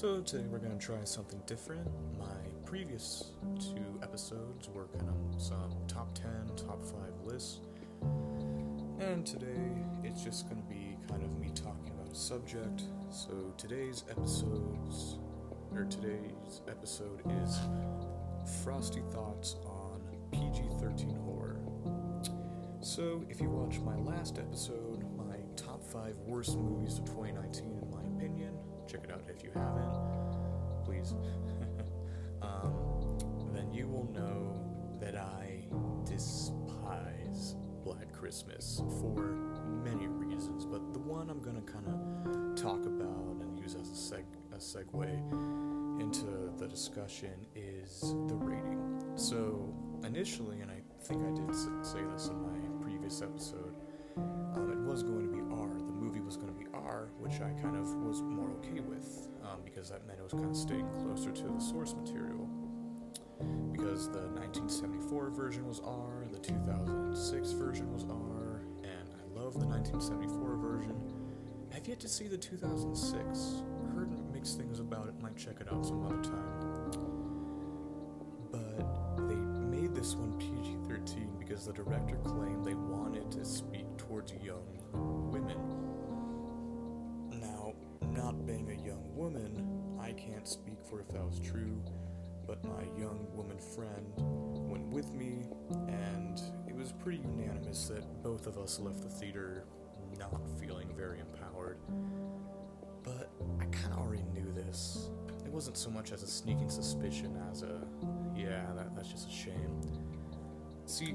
So today we're going to try something different. My previous two episodes were kind of some top 10, top 5 lists. And today it's just going to be kind of me talking about a subject. So today's episodes or today's episode is frosty thoughts on PG-13 horror. So, if you watched my last episode, my top 5 worst movies of 2019 in my opinion, check it out if you haven't, please. um, then you will know that I despise Black Christmas for many reasons, but the one I'm gonna kind of talk about and use as a, seg- a segue into the discussion is the rating. So, initially, and I think I did say this in my previous episode, um, it was going to be R. The movie was going to be Which I kind of was more okay with um, because that meant it was kind of staying closer to the source material. Because the 1974 version was R, the 2006 version was R, and I love the 1974 version. I've yet to see the 2006. Heard mixed things about it, might check it out some other time. But they made this one PG 13 because the director claimed they wanted to speak towards young women. Woman, I can't speak for if that was true, but my young woman friend went with me, and it was pretty unanimous that both of us left the theater not feeling very empowered. But I kind of already knew this. It wasn't so much as a sneaking suspicion as a, yeah, that, that's just a shame. See,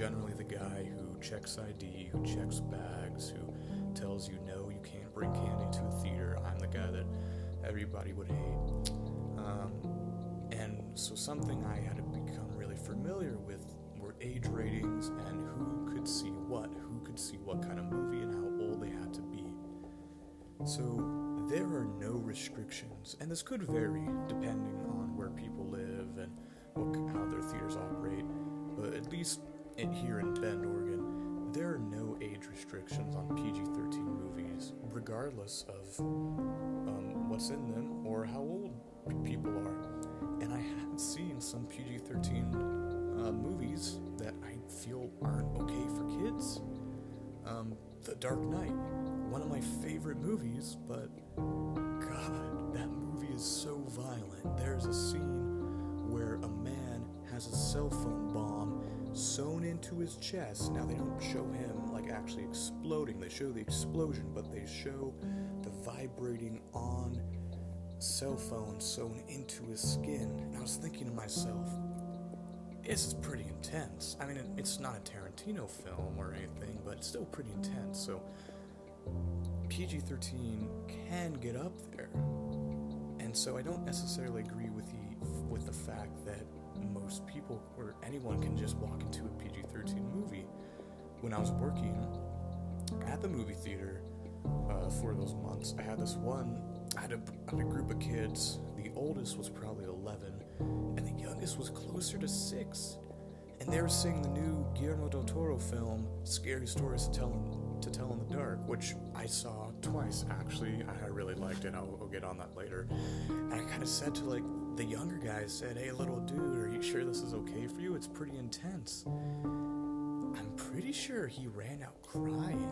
generally the guy who checks ID, who checks bags, who tells you no, you can't bring candy to a theater. I'm the guy that everybody would hate. Um, and so something I had to become really familiar with were age ratings and who could see what, who could see what kind of movie and how old they had to be. So there are no restrictions, and this could vary depending on where people live and what, how their theaters operate. But at least in, here in Bend, Oregon, there are no age restrictions on PG-13 movies, regardless of um, what's in them or how old people are. And I have seen some PG-13 uh, movies that I feel aren't okay for kids. Um, the Dark Knight, one of my favorite movies, but God, that movie is so violent. There's a scene where a man has a cell phone bomb sewn into his chest. Now, they don't show him like actually exploding, they show the explosion, but they show the vibrating on cell phone sewn into his skin. And I was thinking to myself, this is pretty intense. I mean, it, it's not a Tarantino film or anything, but it's still pretty intense. So, PG 13 can get up there. And so, I don't necessarily agree with the, with the fact that most people anyone can just walk into a PG 13 movie. When I was working at the movie theater uh, for those months, I had this one, I had had a group of kids. The oldest was probably 11, and the youngest was closer to 6. And they were seeing the new Guillermo del Toro film, Scary Stories to Tell in, to Tell in the Dark, which I saw twice actually. I really liked it. I'll, I'll get on that later. And I kind of said to like the younger guys, said, "Hey, little dude, are you sure this is okay for you? It's pretty intense." I'm pretty sure he ran out crying.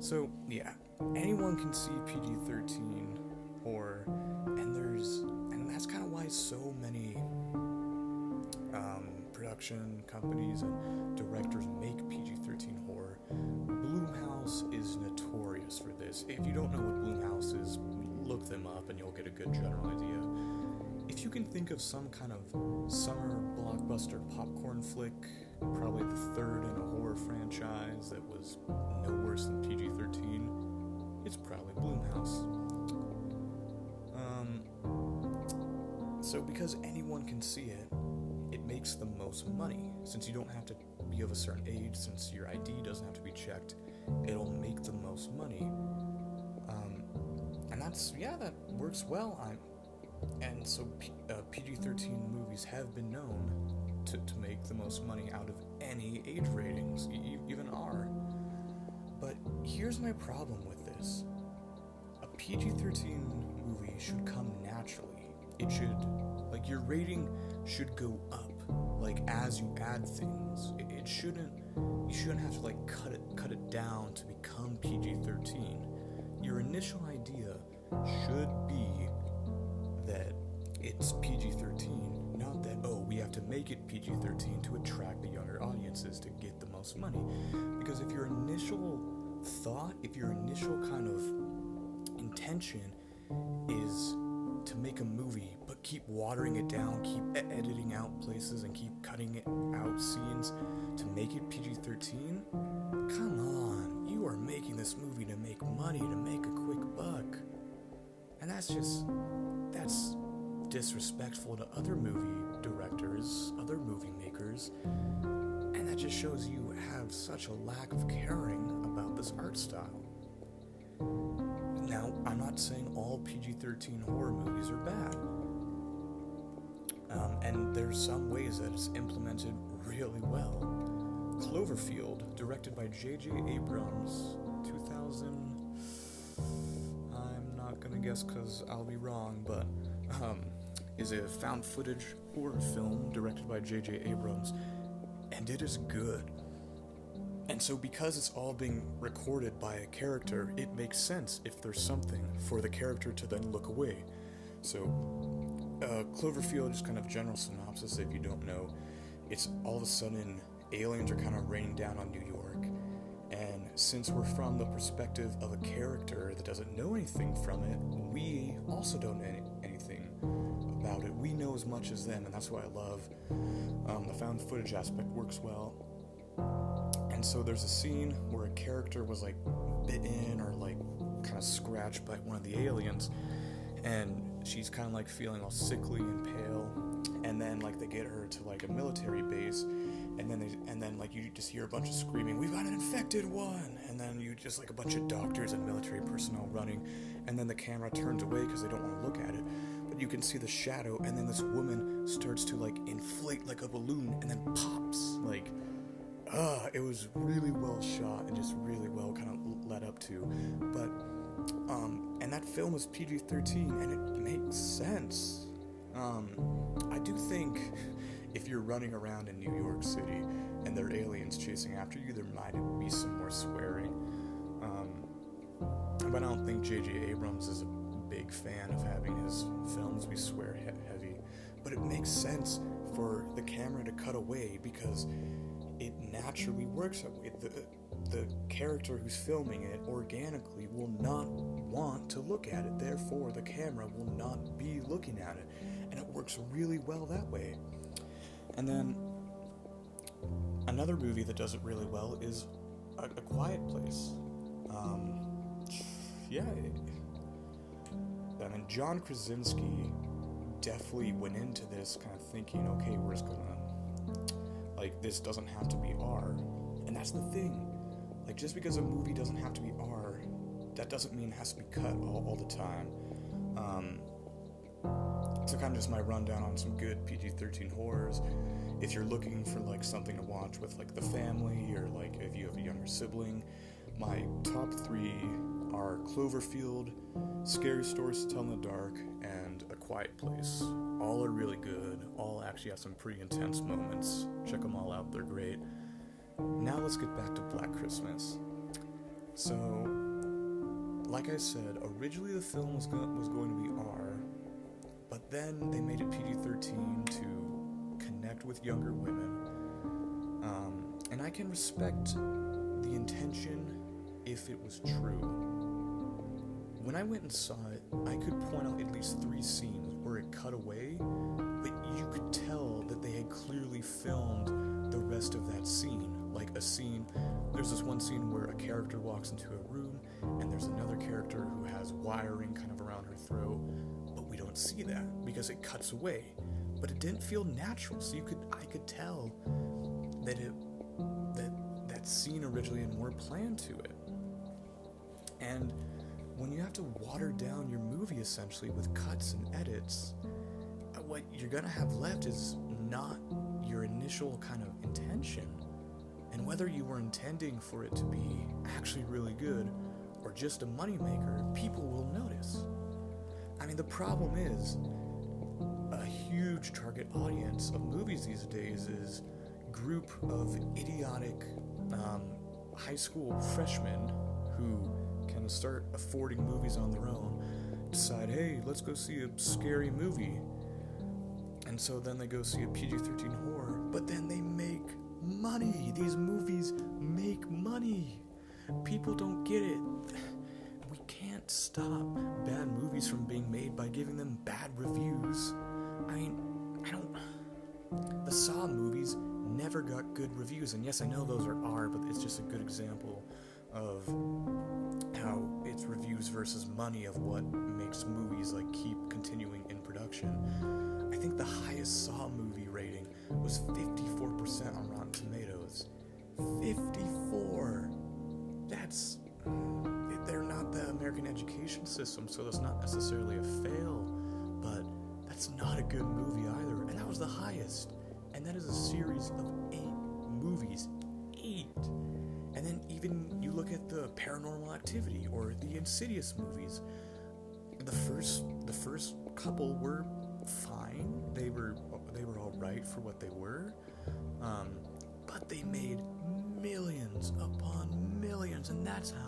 So yeah, anyone can see PG-13 horror, and there's and that's kind of why so many um, production companies and directors make PG-13 horror. Blumhouse is notorious for this. If you don't know what Blumhouse is, look them up and you'll get a good general idea. If you can think of some kind of summer blockbuster popcorn flick, probably the third in a horror franchise that was no worse than PG 13, it's probably Blumhouse. Um, so, because anyone can see it, it makes the most money. Since you don't have to be of a certain age, since your ID doesn't have to be checked, it'll make the most money. That's, yeah, that works well. I, and so uh, PG-13 movies have been known to, to make the most money out of any age ratings, e- even R. But here's my problem with this: a PG-13 movie should come naturally. It should, like, your rating should go up, like as you add things. It, it shouldn't. You shouldn't have to like cut it cut it down to become PG-13. Your initial idea should be that it's PG 13, not that, oh, we have to make it PG 13 to attract the younger audiences to get the most money. Because if your initial thought, if your initial kind of intention is to make a movie, but keep watering it down, keep editing out places, and keep cutting it out scenes to make it PG 13, come on, you are making this movie to make money, to make a quick buck. And that's just, that's disrespectful to other movie directors, other movie makers, and that just shows you have such a lack of caring about this art style. Now, I'm not saying all PG 13 horror movies are bad. Um, and there's some ways that it's implemented really well. Cloverfield, directed by J.J. Abrams, 2000. Guess because I'll be wrong, but um, is a found footage horror film directed by J.J. Abrams, and it is good. And so, because it's all being recorded by a character, it makes sense if there's something for the character to then look away. So, uh, Cloverfield is kind of general synopsis if you don't know. It's all of a sudden aliens are kind of raining down on New York, since we're from the perspective of a character that doesn't know anything from it, we also don't know any- anything about it. We know as much as them, and that's why I love um, the found footage aspect works well. And so there's a scene where a character was like bitten or like kind of scratched by one of the aliens, and she's kind of like feeling all sickly and pale. And then like they get her to like a military base, and then they and then like you just hear a bunch of screaming, "We've got an infected one!" And then you just like a bunch of doctors and military personnel running, and then the camera turns away because they don't want to look at it. But you can see the shadow, and then this woman starts to like inflate like a balloon, and then pops like uh, it was really well shot and just really well kind of led up to. But, um, and that film was PG 13 and it makes sense. Um, I do think if you're running around in New York City and there are aliens chasing after you, there might be some more swearing. Um, but I don't think J.J. Abrams is a big fan of having his films be swear he- heavy. But it makes sense for the camera to cut away because it naturally works that way. The, the character who's filming it organically will not want to look at it, therefore, the camera will not be looking at it. And it works really well that way. And then another movie that does it really well is A, a Quiet Place. Um, yeah, I mean, John Krasinski definitely went into this kind of thinking, okay, we're just gonna like this doesn't have to be R. And that's the thing. Like just because a movie doesn't have to be R, that doesn't mean it has to be cut all, all the time. Um, so kind of just my rundown on some good PG-13 horrors. If you're looking for like something to watch with like the family or like if you have a younger sibling, my top three are Cloverfield, Scary Stories to Tell in the Dark, and A Quiet Place. All are really good. All actually have some pretty intense moments. Check them all out, they're great. Now let's get back to Black Christmas. So, like I said, originally the film was, go- was going to be R, then they made it PG 13 to connect with younger women. Um, and I can respect the intention if it was true. When I went and saw it, I could point out at least three scenes where it cut away, but you could tell that they had clearly filmed the rest of that scene. Like a scene, there's this one scene where a character walks into a room, and there's another character who has wiring kind of around her throat, see that because it cuts away. But it didn't feel natural, so you could I could tell that it that that scene originally had more plan to it. And when you have to water down your movie essentially with cuts and edits, uh, what you're gonna have left is not your initial kind of intention. And whether you were intending for it to be actually really good or just a moneymaker, people will notice. I mean, the problem is a huge target audience of movies these days is group of idiotic um, high school freshmen who can start affording movies on their own, decide, hey, let's go see a scary movie. And so then they go see a PG 13 horror, but then they make money. These movies make money. People don't get it. Stop bad movies from being made by giving them bad reviews. I mean, I don't. The Saw movies never got good reviews, and yes, I know those are R, but it's just a good example of how it's reviews versus money of what makes movies like keep continuing in production. I think the highest Saw movie rating was 54% on Rotten Tomatoes. 54. That's American education system, so that's not necessarily a fail, but that's not a good movie either. And that was the highest. And that is a series of eight movies. Eight. And then even you look at the paranormal activity or the insidious movies. The first the first couple were fine. They were they were all right for what they were. Um, but they made millions upon millions, and that's how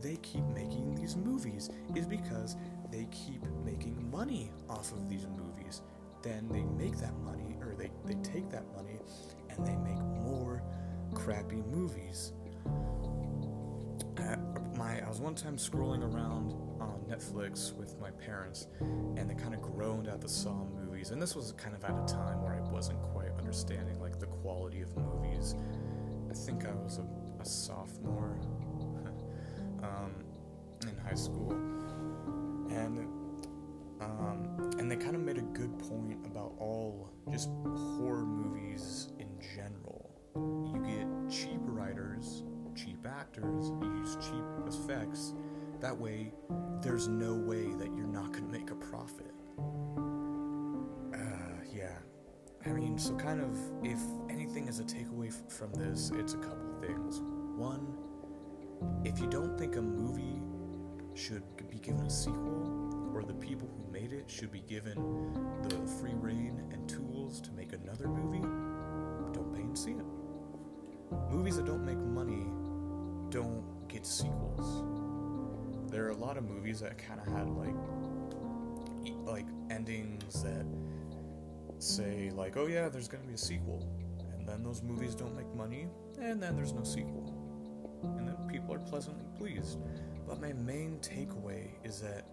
they keep making these movies. Is because they keep making money off of these movies. Then they make that money, or they, they take that money, and they make more crappy movies. Uh, my I was one time scrolling around on Netflix with my parents, and they kind of groaned at the Saw movies. And this was kind of at a time where I wasn't quite understanding like the quality of movies. I think I was a, a sophomore um, in high school, and um, and they kind of made a good point about all just horror movies in general. You get cheap writers, cheap actors, you use cheap effects. That way, there's no way that you're not going to make a profit. Uh, yeah. I mean, so kind of, if anything is a takeaway f- from this, it's a couple things. One, if you don't think a movie should be given a sequel, or the people who made it should be given the free reign and tools to make another movie, don't pay and see it. Movies that don't make money don't get sequels. There are a lot of movies that kind of had like like endings that say like, "Oh yeah, there's to be a sequel." And then those movies don't make money, and then there's no sequel. People are pleasantly pleased. But my main takeaway is that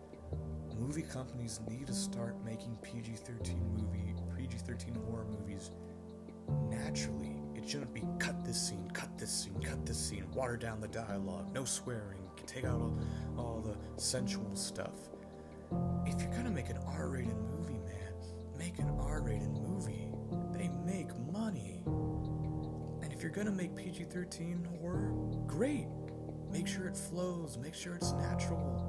movie companies need to start making PG-13 movie, PG-13 horror movies naturally. It shouldn't be cut this scene, cut this scene, cut this scene, water down the dialogue, no swearing, take out all, all the sensual stuff. If you're gonna make an R-rated movie, man, make an R-rated movie. They make money. And if you're gonna make PG-13 horror, great. Make sure it flows. Make sure it's natural.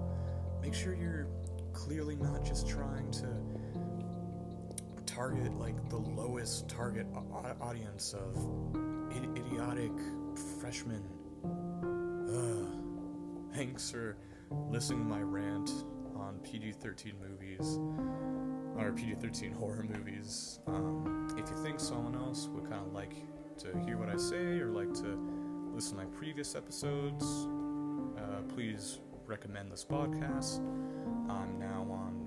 Make sure you're clearly not just trying to target like the lowest target audience of Id- idiotic freshmen. Ugh. Thanks for listening to my rant on PG-13 movies or PG-13 horror movies. Um, if you think someone else would kind of like to hear what I say or like to listen to my previous episodes, uh, please recommend this podcast. I'm now on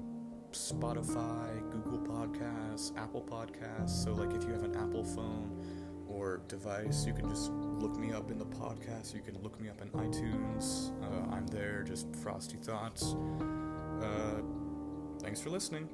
Spotify, Google Podcasts, Apple Podcasts. So, like, if you have an Apple phone or device, you can just look me up in the podcast. You can look me up in iTunes. Uh, I'm there, just Frosty Thoughts. Uh, thanks for listening.